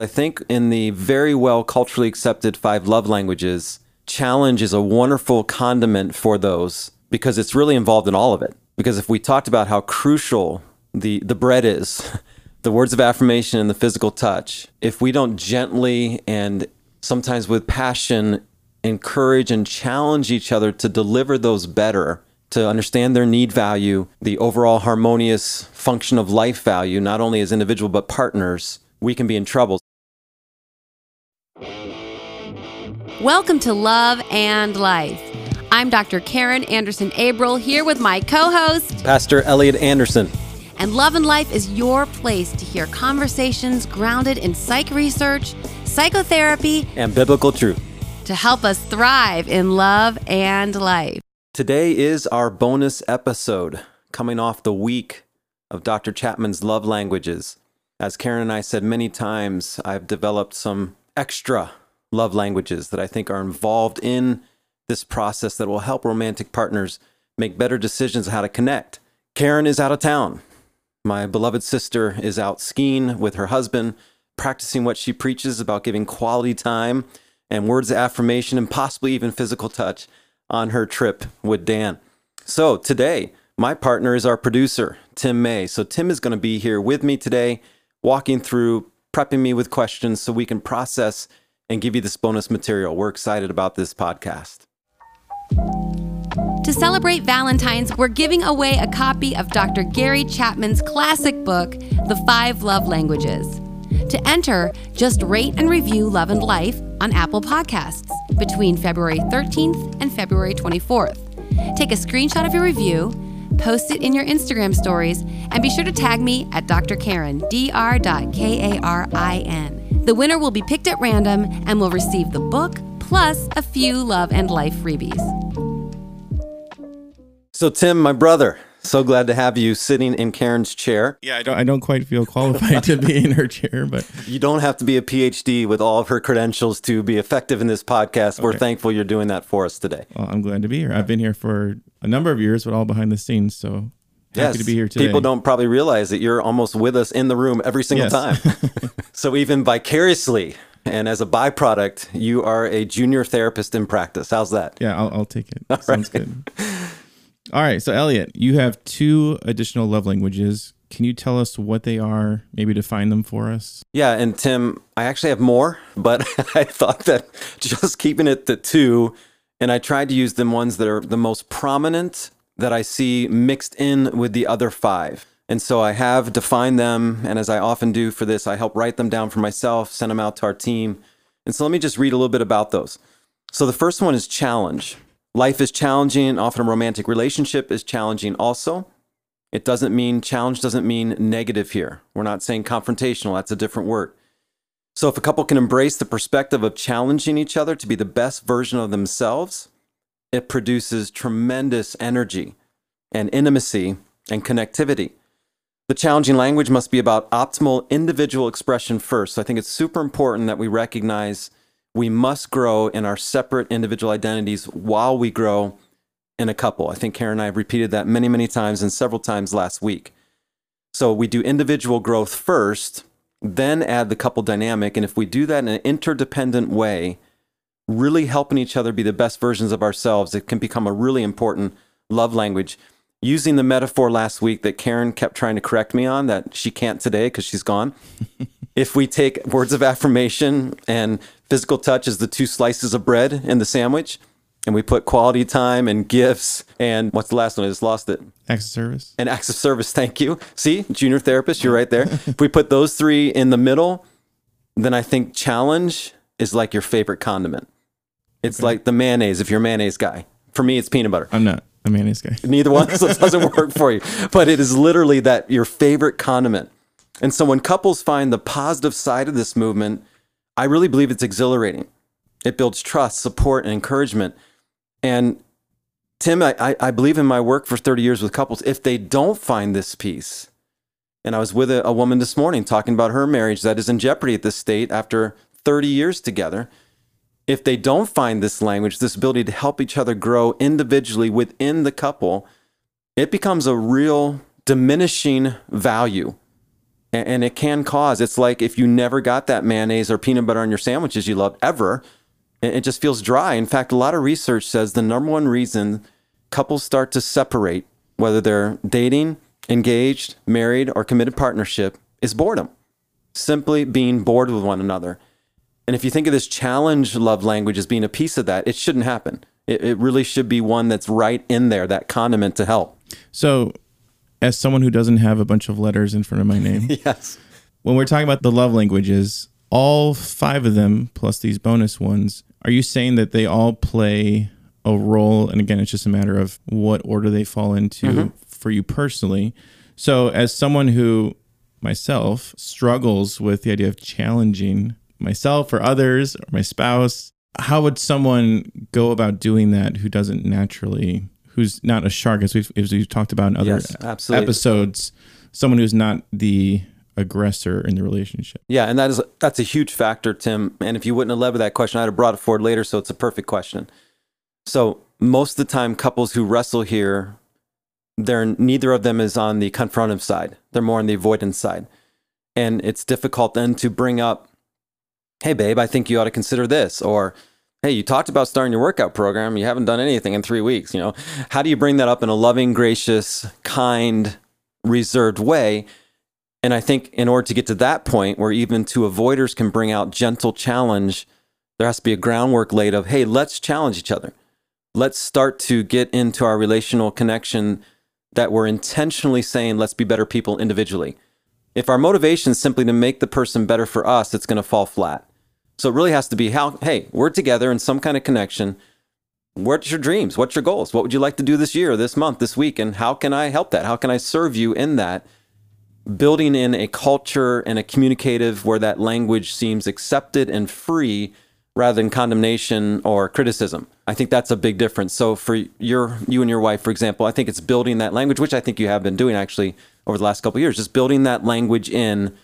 I think in the very well culturally accepted five love languages, challenge is a wonderful condiment for those because it's really involved in all of it. Because if we talked about how crucial the, the bread is, the words of affirmation and the physical touch, if we don't gently and sometimes with passion encourage and challenge each other to deliver those better, to understand their need value, the overall harmonious function of life value, not only as individual but partners, we can be in trouble. Welcome to Love and Life. I'm Dr. Karin Anderson Abell here with my co host, Pastor Elliot Anderson. And Love and Life is your place to hear conversations grounded in psych research, psychotherapy, and biblical truth to help us thrive in love and life. Today is our bonus episode coming off the week of Dr. Chapman's love languages. As Karin and I said many times, I've developed some extra love languages that I think are involved in this process that will help romantic partners make better decisions how to connect. Karin is out of town. My beloved sister is out skiing with her husband, practicing what she preaches about giving quality time and words of affirmation and possibly even physical touch on her trip with Dan. So today, my partner is our producer, Tim May. So Tim is going to be here with me today, walking through, prepping me with questions so we can process and give you this bonus material. We're excited about this podcast. To celebrate Valentine's, we're giving away a copy of Dr. Gary Chapman's classic book, The Five Love Languages. To enter, just rate and review Love and Life on Apple Podcasts between February 13th and February 24th. Take a screenshot of your review, post it in your Instagram stories, and be sure to tag me at Dr. Karin, dr.k-a-r-i-n. The winner will be picked at random and will receive the book plus a few Love and Life freebies. So, Tim, my brother, so glad to have you sitting in Karin's chair. Yeah, I don't, I don't quite feel qualified to be in her chair, but you don't have to be a PhD with all of her credentials to be effective in this podcast. Okay. We're thankful you're doing that for us today. Well, I'm glad to be here. I've been here for a number of years, but all behind the scenes. So happy yes, to be here today. People don't probably realize that you're almost with us in the room every single yes. time. so even vicariously, and as a byproduct, you are a junior therapist in practice. How's that? Yeah, I'll, I'll take it. All Sounds right. good. All right. So, Elliot, you have two additional love languages. Can you tell us what they are, maybe define them for us? Yeah. And Tim, I actually have more, but I thought that just keeping it to two, and I tried to use them ones that are the most prominent that I see mixed in with the other five. And so I have defined them. And as I often do for this, I help write them down for myself, send them out to our team. And so let me just read a little bit about those. So the first one is challenge. Life is challenging. Often a romantic relationship is challenging also. It doesn't mean challenge doesn't mean negative here. We're not saying confrontational. That's a different word. So if a couple can embrace the perspective of challenging each other to be the best version of themselves, it produces tremendous energy and intimacy and connectivity. The challenging language must be about optimal individual expression first. So I think it's super important that we recognize we must grow in our separate individual identities while we grow in a couple. I think Karin and I have repeated that many, many times and several times last week. So we do individual growth first, then add the couple dynamic. And if we do that in an interdependent way, really helping each other be the best versions of ourselves, it can become a really important love language. Using the metaphor last week that Karin kept trying to correct me on, that she can't today because she's gone. if we take words of affirmation and physical touch as the two slices of bread in the sandwich, and we put quality time and gifts and what's the last one? I just lost it. Acts of service. And acts of service. Thank you. See, junior therapist, you're right there. if we put those three in the middle, then I think challenge is like your favorite condiment. It's okay. like the mayonnaise if you're a mayonnaise guy. For me, it's peanut butter. I'm not a mayonnaise guy. Neither one, so it doesn't work for you. But it is literally that your favorite condiment. And so when couples find the positive side of this movement, I really believe it's exhilarating. It builds trust, support, and encouragement. And Tim, I, I believe in my work for 30 years with couples. If they don't find this piece, and I was with a, a woman this morning talking about her marriage that is in jeopardy at this state after 30 years together. If they don't find this language, this ability to help each other grow individually within the couple, it becomes a real diminishing value And, it can cause, it's like if you never got that mayonnaise or peanut butter on your sandwiches you loved ever, it just feels dry. In fact, a lot of research says the number one reason couples start to separate, whether they're dating, engaged, married, or committed partnership, is boredom. Simply being bored with one another. And if you think of this challenge love language as being a piece of that, it shouldn't happen. It, it really should be one that's right in there, that condiment to help. So, as someone who doesn't have a bunch of letters in front of my name, Yes. when we're talking about the love languages, all five of them plus these bonus ones, are you saying that they all play a role? And again, it's just a matter of what order they fall into mm-hmm. for you personally. So, as someone who myself struggles with the idea of challenging myself or others or my spouse, how would someone go about doing that who doesn't naturally, who's not a shark, as we've, as we've talked about in other Yes, episodes, someone who's not the aggressor in the relationship? Yeah, and that is that's a huge factor, Tim. And if you wouldn't have led with that question, I'd have brought it forward later. So it's a perfect question. So most of the time, couples who wrestle here, they're neither of them is on the confrontive side. They're more on the avoidance side, and it's difficult then to bring up, "Hey, babe, I think you ought to consider this," or "Hey, you talked about starting your workout program. You haven't done anything in three weeks." You know, how do you bring that up in a loving, gracious, kind, reserved way? And I think in order to get to that point where even two avoiders can bring out gentle challenge, there has to be a groundwork laid of, hey, let's challenge each other. Let's start to get into our relational connection that we're intentionally saying, let's be better people individually. If our motivation is simply to make the person better for us, it's going to fall flat. So it really has to be how, hey, we're together in some kind of connection. What's your dreams? What's your goals? What would you like to do this year, this month, this week? And how can I help that? How can I serve you in that? building in a culture and a communicative where that language seems accepted and free rather than condemnation or criticism. I think that's a big difference. So for your you and your wife, for example, I think it's building that language, which I think you have been doing actually over the last couple years, just building that language in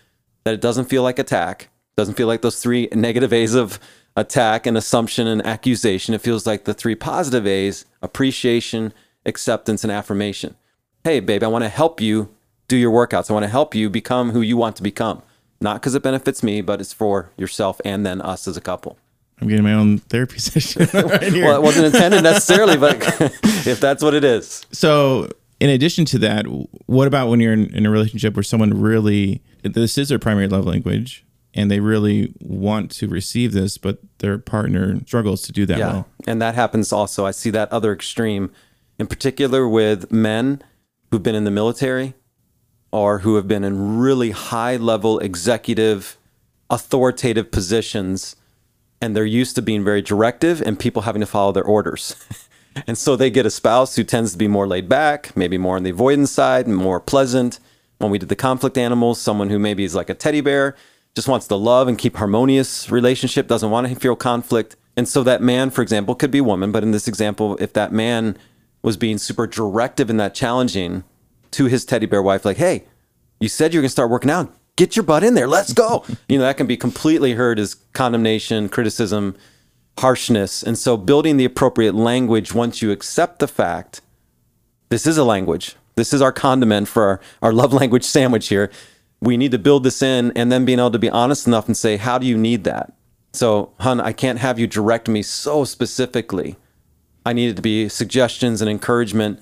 that it doesn't feel like attack, doesn't feel like those three negative A's of attack and assumption and accusation. It feels like the three positive A's, appreciation, acceptance, and affirmation. Hey, babe, I want to help you do your workouts. I want to help you become who you want to become. Not because it benefits me, but it's for yourself and then us as a couple. I'm getting my own therapy session right here. Well, it wasn't intended necessarily, but if that's what it is. So, in addition to that, what about when you're in, in a relationship where someone really, this is their primary love language, and they really want to receive this, but their partner struggles to do that Yeah. well? And that happens also. I see that other extreme, in particular with men who've been in the military or who have been in really high level executive, authoritative positions. And they're used to being very directive and people having to follow their orders. and so they get a spouse who tends to be more laid back, maybe more on the avoidance side, more pleasant. When we did the conflict animals, someone who maybe is like a teddy bear, just wants to love and keep harmonious relationship, doesn't want to feel conflict. And so that man, for example, could be woman, but in this example, if that man was being super directive and that challenging to his teddy bear wife, like, hey, you said you're gonna start working out. Get your butt in there. Let's go. you know, that can be completely heard as condemnation, criticism, harshness. And so building the appropriate language once you accept the fact this is a language. This is our condiment for our, our love language sandwich here. We need to build this in and then being able to be honest enough and say, how do you need that? So, hun, I can't have you direct me so specifically. I need it to be suggestions and encouragement.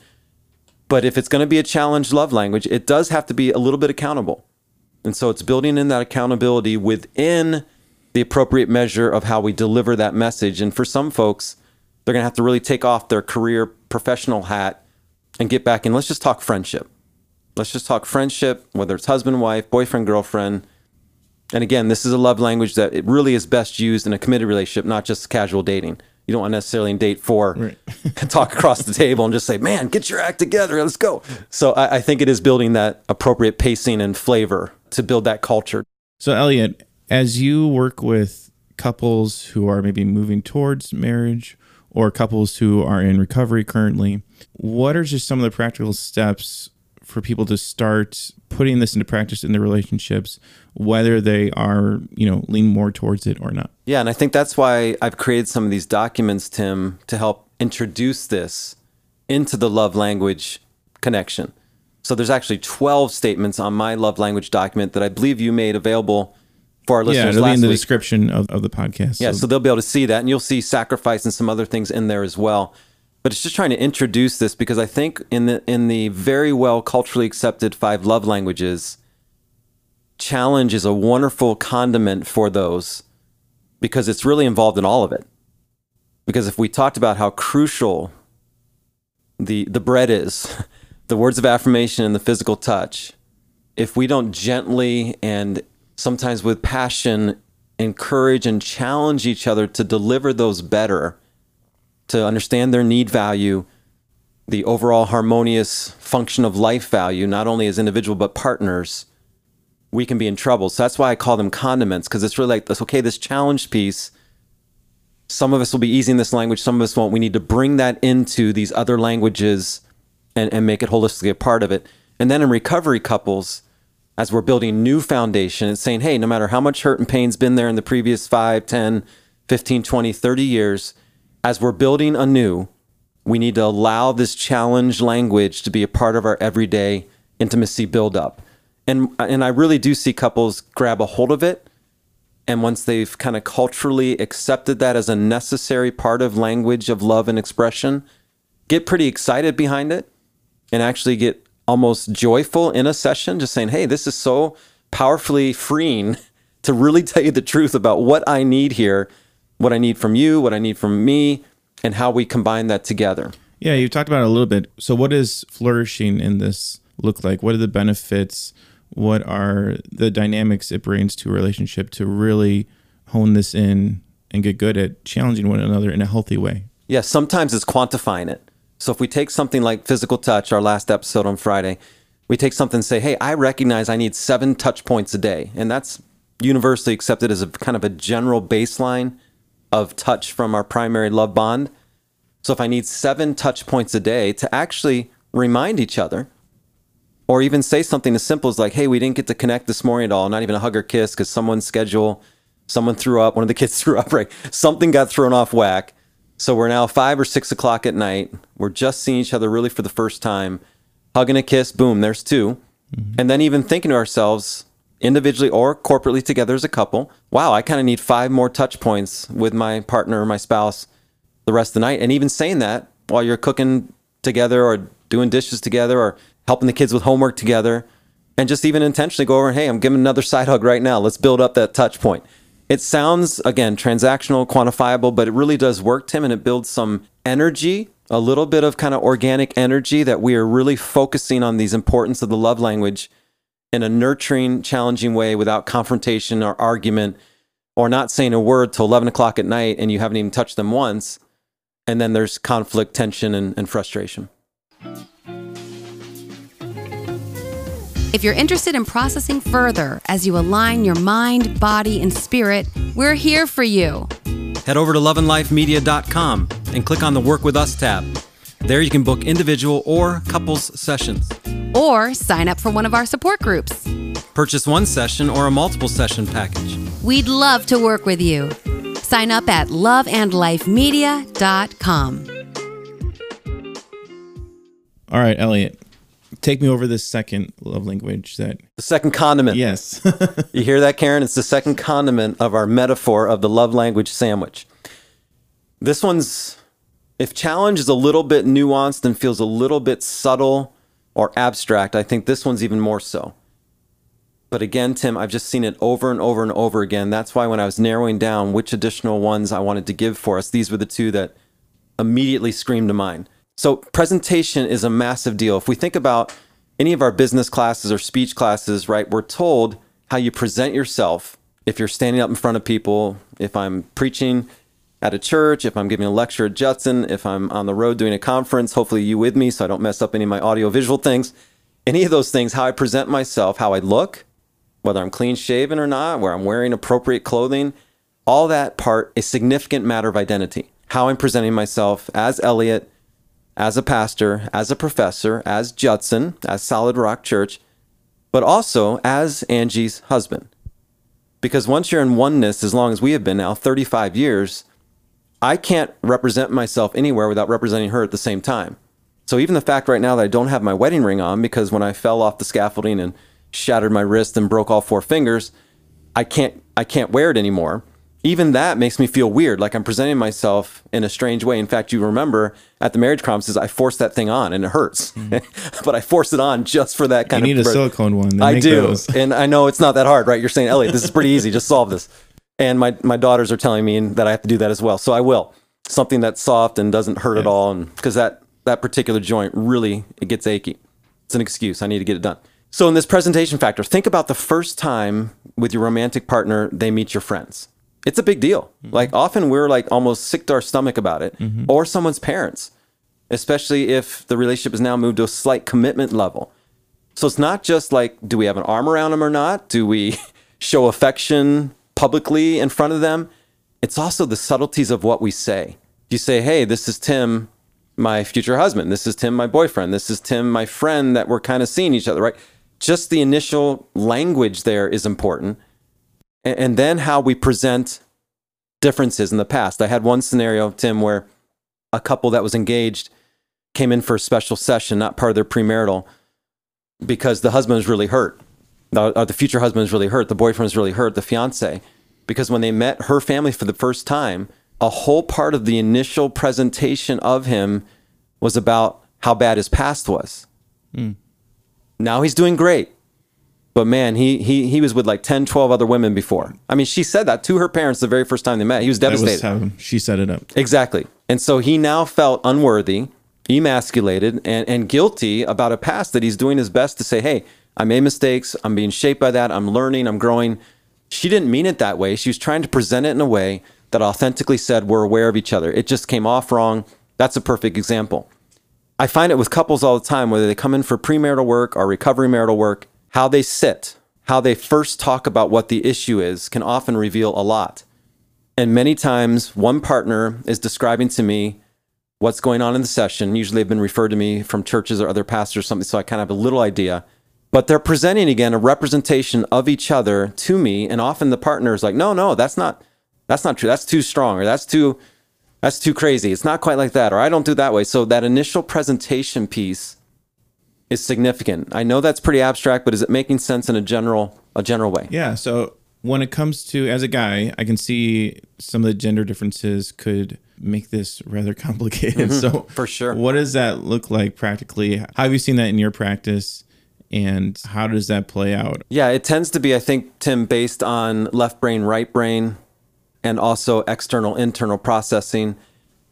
But if it's going to be a challenge love language, it does have to be a little bit accountable. And so it's building in that accountability within the appropriate measure of how we deliver that message. And for some folks, they're going to have to really take off their career professional hat and get back in. Let's just talk friendship. Let's just talk friendship, whether it's husband, wife, boyfriend, girlfriend. And again, this is a love language that it really is best used in a committed relationship, not just casual dating. You don't want to necessarily date four, talk across the table and just say, man, get your act together. Let's go. So I, I think it is building that appropriate pacing and flavor to build that culture. So, Elliot, as you work with couples who are maybe moving towards marriage or couples who are in recovery currently, what are just some of the practical steps for people to start putting this into practice in their relationships, whether they are, you know, lean more towards it or not? Yeah, and I think that's why I've created some of these documents, Tim, to help introduce this into the love language connection. So there's actually 12 statements on my love language document that I believe you made available for our listeners. Yeah, it'll be in the week. description of, of the podcast. Yeah, so they'll be able to see that, and you'll see sacrifice and some other things in there as well. But it's just trying to introduce this because I think in the in the very well culturally accepted five love languages, challenge is a wonderful condiment for those because it's really involved in all of it. Because if we talked about how crucial the the bread is, the words of affirmation and the physical touch, if we don't gently and sometimes with passion encourage and challenge each other to deliver those better, to understand their need value, the overall harmonious function of life value, not only as individual but partners, we can be in trouble. So that's why I call them condiments, because it's really like this okay, this challenge piece. Some of us will be easy in this language, some of us won't. We need to bring that into these other languages and, and make it holistically a part of it. And then in recovery couples, as we're building new foundation, it's saying, hey, no matter how much hurt and pain's been there in the previous 5, 10, 15, 20, 30 years, as we're building anew, we need to allow this challenge language to be a part of our everyday intimacy buildup. And, and I really do see couples grab a hold of it. And once they've kind of culturally accepted that as a necessary part of language of love and expression, get pretty excited behind it and actually get almost joyful in a session, just saying, hey, this is so powerfully freeing to really tell you the truth about what I need here, what I need from you, what I need from me, and how we combine that together. Yeah, you talked about it a little bit. So, what does flourishing in this look like? What are the benefits? What are the dynamics it brings to a relationship to really hone this in and get good at challenging one another in a healthy way? Yeah, sometimes it's quantifying it. So if we take something like physical touch, our last episode on Friday, we take something and say, hey, I recognize I need seven touch points a day. And that's universally accepted as a kind of a general baseline of touch from our primary love bond. So if I need seven touch points a day to actually remind each other, or even say something as simple as like, hey, we didn't get to connect this morning at all, not even a hug or kiss because someone's schedule, someone threw up, one of the kids threw up, right? Something got thrown off whack. So we're now five or six o'clock at night. We're just seeing each other really for the first time. Hugging a kiss, boom, there's 2 mm-hmm. And then even thinking to ourselves, individually or corporately together as a couple, wow, I kind of need five more touch points with my partner or my spouse the rest of the night. And even saying that while you're cooking together or doing dishes together or helping the kids with homework together. And just even intentionally go over and, hey, I'm giving another side hug right now. Let's build up that touch point. It sounds, again, transactional, quantifiable, but it really does work, Tim, and it builds some energy, a little bit of kind of organic energy that we are really focusing on these importance of the love language in a nurturing, challenging way without confrontation or argument or not saying a word till 11 o'clock at night and you haven't even touched them once. And then there's conflict, tension, and, and frustration. If you're interested in processing further as you align your mind, body, and spirit, we're here for you. Head over to loveandlifemedia.com and click on the Work With Us tab. There you can book individual or couples sessions. Or sign up for one of our support groups. Purchase one session or a multiple session package. We'd love to work with you. Sign up at loveandlifemedia.com. All right, Elliot, take me over this second love language that, The second condiment. yes. You hear that, Karin? It's the second condiment of our metaphor of the love language sandwich. This one's, if challenge is a little bit nuanced and feels a little bit subtle or abstract, I think this one's even more so. But again, Tim, I've just seen it over and over and over again. That's why when I was narrowing down which additional ones I wanted to give for us, these were the two that immediately screamed to mind. So, presentation is a massive deal. If we think about any of our business classes or speech classes, right, we're told how you present yourself. If you're standing up in front of people, if I'm preaching at a church, if I'm giving a lecture at Judson, if I'm on the road doing a conference, hopefully you with me so I don't mess up any of my audio visual things. Any of those things, how I present myself, how I look, whether I'm clean shaven or not, where I'm wearing appropriate clothing, all that part is significant matter of identity. How I'm presenting myself as Elliot, as a pastor, as a professor, as Judson, as Solid Rock Church, but also as Angie's husband. Because once you're in oneness, as long as we have been now 35 years, I can't represent myself anywhere without representing her at the same time. So even the fact right now that I don't have my wedding ring on because when I fell off the scaffolding and shattered my wrist and broke all four fingers, I can't I can't wear it anymore. Even that makes me feel weird, like I'm presenting myself in a strange way. In fact, you remember at the marriage promises, I forced that thing on and it hurts, mm-hmm. but I forced it on just for that kind You of. You need a silicone one. They I do, and I know it's not that hard, right? You're saying, Elliot, this is pretty easy. Just solve this. And my my daughters are telling me that I have to do that as well, so I will. Something that's soft and doesn't hurt at all, and because that that particular joint really it gets achy. It's an excuse. I need to get it done. So in this presentation factor, think about the first time with your romantic partner they meet your friends. It's a big deal. Mm-hmm. Like often we're like almost sick to our stomach about it, mm-hmm. or someone's parents, especially if the relationship has now moved to a slight commitment level. So it's not just like, do we have an arm around them or not? Do we show affection publicly in front of them? It's also the subtleties of what we say. You say, hey, this is Tim, my future husband. This is Tim, my boyfriend. This is Tim, my friend that we're kind of seeing each other, right? Just the initial language there is important. And then how we present differences in the past. I had one scenario, Tim, where a couple that was engaged came in for a special session, not part of their premarital, because the husband was really hurt. The, or the future really hurt. The boyfriend was really hurt. The fiance, because when they met her family for the first time, a whole part of the initial presentation of him was about how bad his past was. Hmm. Now he's doing great. But man, he, he he was with like 10, 12 other women before. I mean, she said that to her parents the very first time they met. He was That devastated. was how she set it up. Exactly. And so he now felt unworthy, emasculated, and, and guilty about a past that he's doing his best to say, hey, I made mistakes. I'm being shaped by that. I'm learning. I'm growing. She didn't mean it that way. She was trying to present it in a way that authentically said, we're aware of each other. It just came off wrong. That's a perfect example. I find it with couples all the time, whether they come in for premarital work or recovery marital work, how they sit, how they first talk about what the issue is can often reveal a lot. And many times, one partner is describing to me what's going on in the session. Usually, they've been referred to me from churches or other pastors or something, so I kind of have a little idea. But they're presenting again a representation of each other to me, and often the partner is like, "No, no, that's not, that's not true. That's too strong, or that's too, that's too crazy. It's not quite like that, or I don't do that way." So that initial presentation piece is significant. I know that's pretty abstract, but is it making sense in a general, a general way? Yeah. So when it comes to as a guy, I can see some of the gender differences could make this rather complicated. So Mm-hmm. For sure. what does that look like practically? How have you seen that in your practice? And how does that play out? Yeah, it tends to be, I think, Tim, based on left brain, right brain, and also external, internal processing.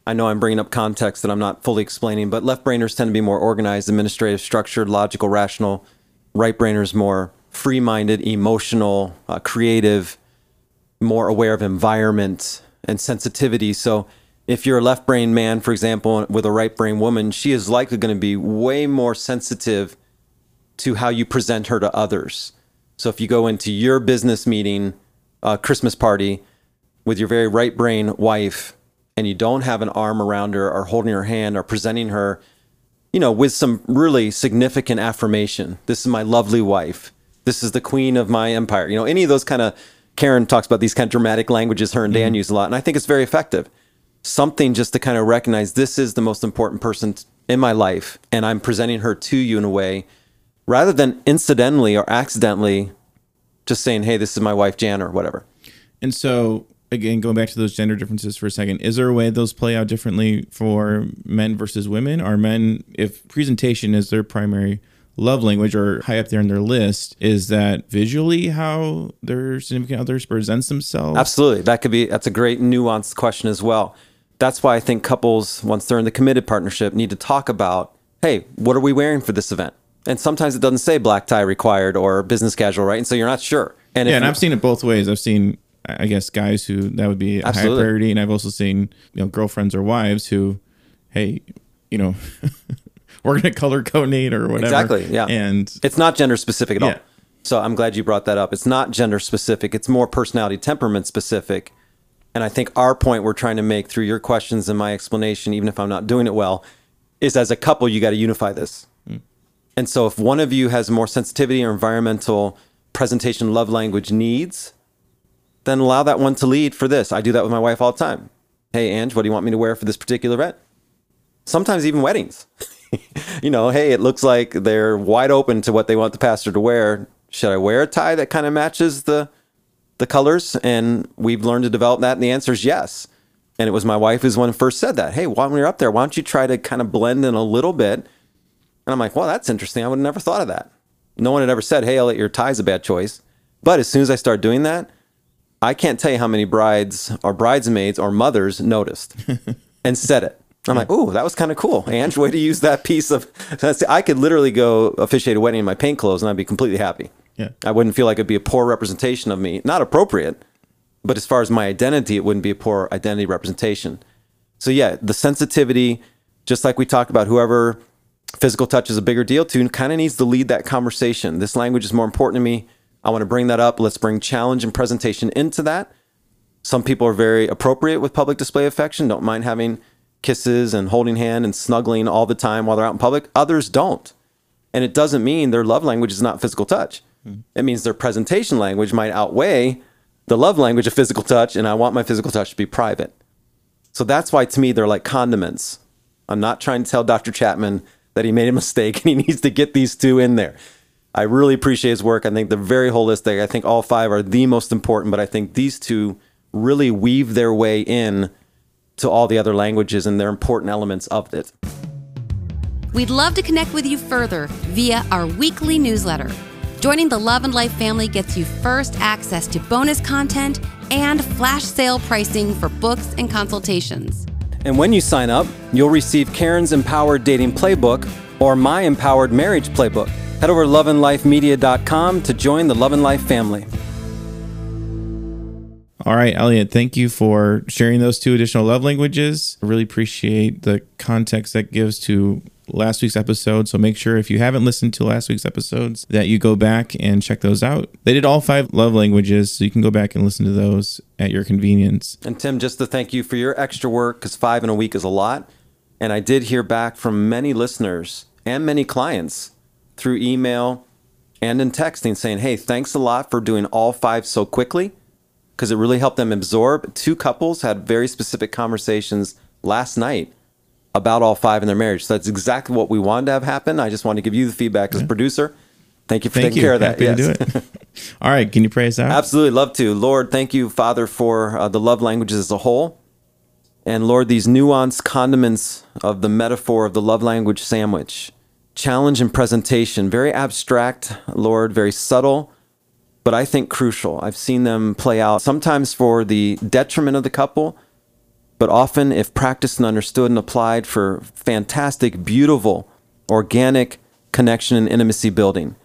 I know I'm bringing up context that I'm not fully explaining, but left brainers tend to be more organized, administrative, structured, logical, rational. Right brainers more free minded, emotional, uh, creative, more aware of environment and sensitivity. So if you're a left brain man, for example, with a right brain woman, she is likely going to be way more sensitive to how you present her to others. So if you go into your business meeting, uh, Christmas party with your very right brain wife, and you don't have an arm around her or holding her hand or presenting her, you know, with some really significant affirmation. This is my lovely wife. This is the queen of my empire. You know, any of those kind of Karin talks about these kind of dramatic languages her and Dan use a lot, and I think it's very effective. Something just to kind of recognize this is the most important person in my life, and I'm presenting her to you in a way rather than incidentally or accidentally just saying, hey, this is my wife, Jan, or whatever. And so, again, going back to those gender differences for a second, is there a way those play out differently for men versus women? Are men, if presentation is their primary love language or high up there in their list, is that visually how their significant others presents themselves? Absolutely. That could be, that's a great nuanced question as well. That's why I think couples, once they're in the committed partnership, need to talk about, hey, what are we wearing for this event? And sometimes it doesn't say black tie required or business casual, right? And so you're not sure. And Yeah, and I've seen it both ways. I've seen, I guess, guys who that would be a high Absolutely. priority, and I've also seen, you know, girlfriends or wives who, hey, you know, we're gonna color coordinate or whatever. Exactly, yeah. And It's not gender specific at all. So I'm glad you brought that up. It's not gender specific, it's more personality temperament specific. And I think our point we're trying to make through your questions and my explanation, even if I'm not doing it well, is as a couple, you got to unify this. And so if one of you has more sensitivity or environmental presentation love language needs, then allow that one to lead for this. I do that with my wife all the time. Hey, Ange, what do you want me to wear for this particular event? Sometimes even weddings. you know, hey, it looks like they're wide open to what they want the pastor to wear. Should I wear a tie that kind of matches the the colors? And we've learned to develop that, and the answer is yes. And it was my wife who's one who first said that. Hey, while we're up there, why don't you try to kind of blend in a little bit? And I'm like, well, that's interesting. I would have never thought of that. No one had ever said, hey, Elliot, your tie's a bad choice. But as soon as I started doing that, I can't tell you how many brides or bridesmaids or mothers noticed and said it. I'm like, oh, that was kind of cool. Ange, way to use that piece of. I could literally go officiate a wedding in my paint clothes and I'd be completely happy. Yeah. I wouldn't feel like it'd be a poor representation of me. Not appropriate, but as far as my identity, it wouldn't be a poor identity representation. So, yeah, the sensitivity, just like we talked about, whoever physical touch is a bigger deal to, kind of needs to lead that conversation. This language is more important to me. I want to bring that up. Let's bring challenge and presentation into that. Some people are very appropriate with public display affection, don't mind having kisses and holding hand and snuggling all the time while they're out in public. Others don't. And it doesn't mean their love language is not physical touch. Mm. It means their presentation language might outweigh the love language of physical touch, and I want my physical touch to be private. So that's why to me they're like condiments. I'm not trying to tell Dr. Chapman that he made a mistake and he needs to get these two in there. I really appreciate his work. I think they're very holistic. I think all five are the most important, but I think these two really weave their way in to all the other languages and they're important elements of it. We'd love to connect with you further via our weekly newsletter. Joining the Love and Life family gets you first access to bonus content and flash sale pricing for books and consultations. And when you sign up, you'll receive Karin's Empowered Dating Playbook or my Empowered Marriage Playbook. Head over to loveandlifemedia.com to join the Love and Life family. All right, Elliot, thank you for sharing those two additional love languages. I really appreciate the context that gives to last week's episode. So make sure if you haven't listened to last week's episodes that you go back and check those out. They did all five love languages, so you can go back and listen to those at your convenience. And Tim, just to thank you for your extra work because five in a week is a lot. And I did hear back from many listeners and many clients through email and in texting saying, hey, thanks a lot for doing all five so quickly because it really helped them absorb. Two couples had very specific conversations last night about all five in their marriage. So that's exactly what we wanted to have happen. I just want to give you the feedback as yeah. producer. Thank you for thank taking you. care of that. Happy yes. to do it. all right, can you pray us out? Absolutely, love to. Lord, thank you, Father, for uh, the love languages as a whole. And Lord, these nuanced condiments of the metaphor of the love language sandwich, challenge and presentation, very abstract, Lord, very subtle, but I think crucial. I've seen them play out sometimes for the detriment of the couple, but often, if practiced and understood and applied, for fantastic, beautiful, organic connection and intimacy building.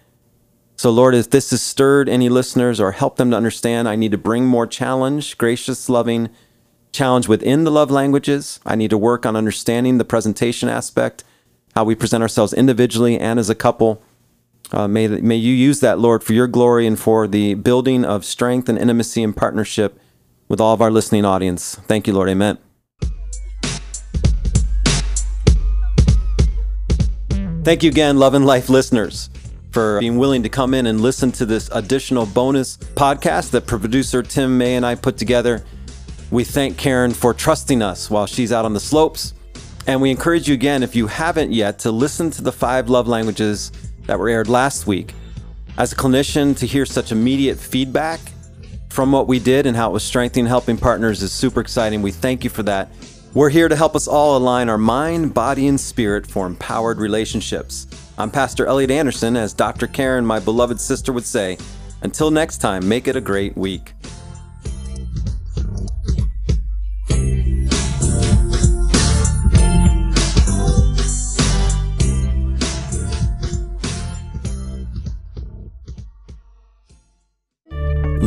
So, Lord, if this has stirred any listeners or helped them to understand, I need to bring more challenge, gracious, loving challenge within the love languages. I need to work on understanding the presentation aspect, how we present ourselves individually and as a couple. Uh, may, may you use that, Lord, for your glory and for the building of strength and intimacy and partnership with all of our listening audience. Thank you, Lord. Amen. Thank you again, Love and Life listeners, for being willing to come in and listen to this additional bonus podcast that producer Tim May and I put together. We thank Karin for trusting us while she's out on the slopes. And we encourage you again, if you haven't yet, to listen to the five love languages that were aired last week. As a clinician, to hear such immediate feedback from what we did and how it was strengthening helping partners is super exciting. We thank you for that. We're here to help us all align our mind, body, and spirit for empowered relationships. I'm Pastor Elliot Anderson, as Dr. Karin, my beloved sister, would say. Until next time, make it a great week.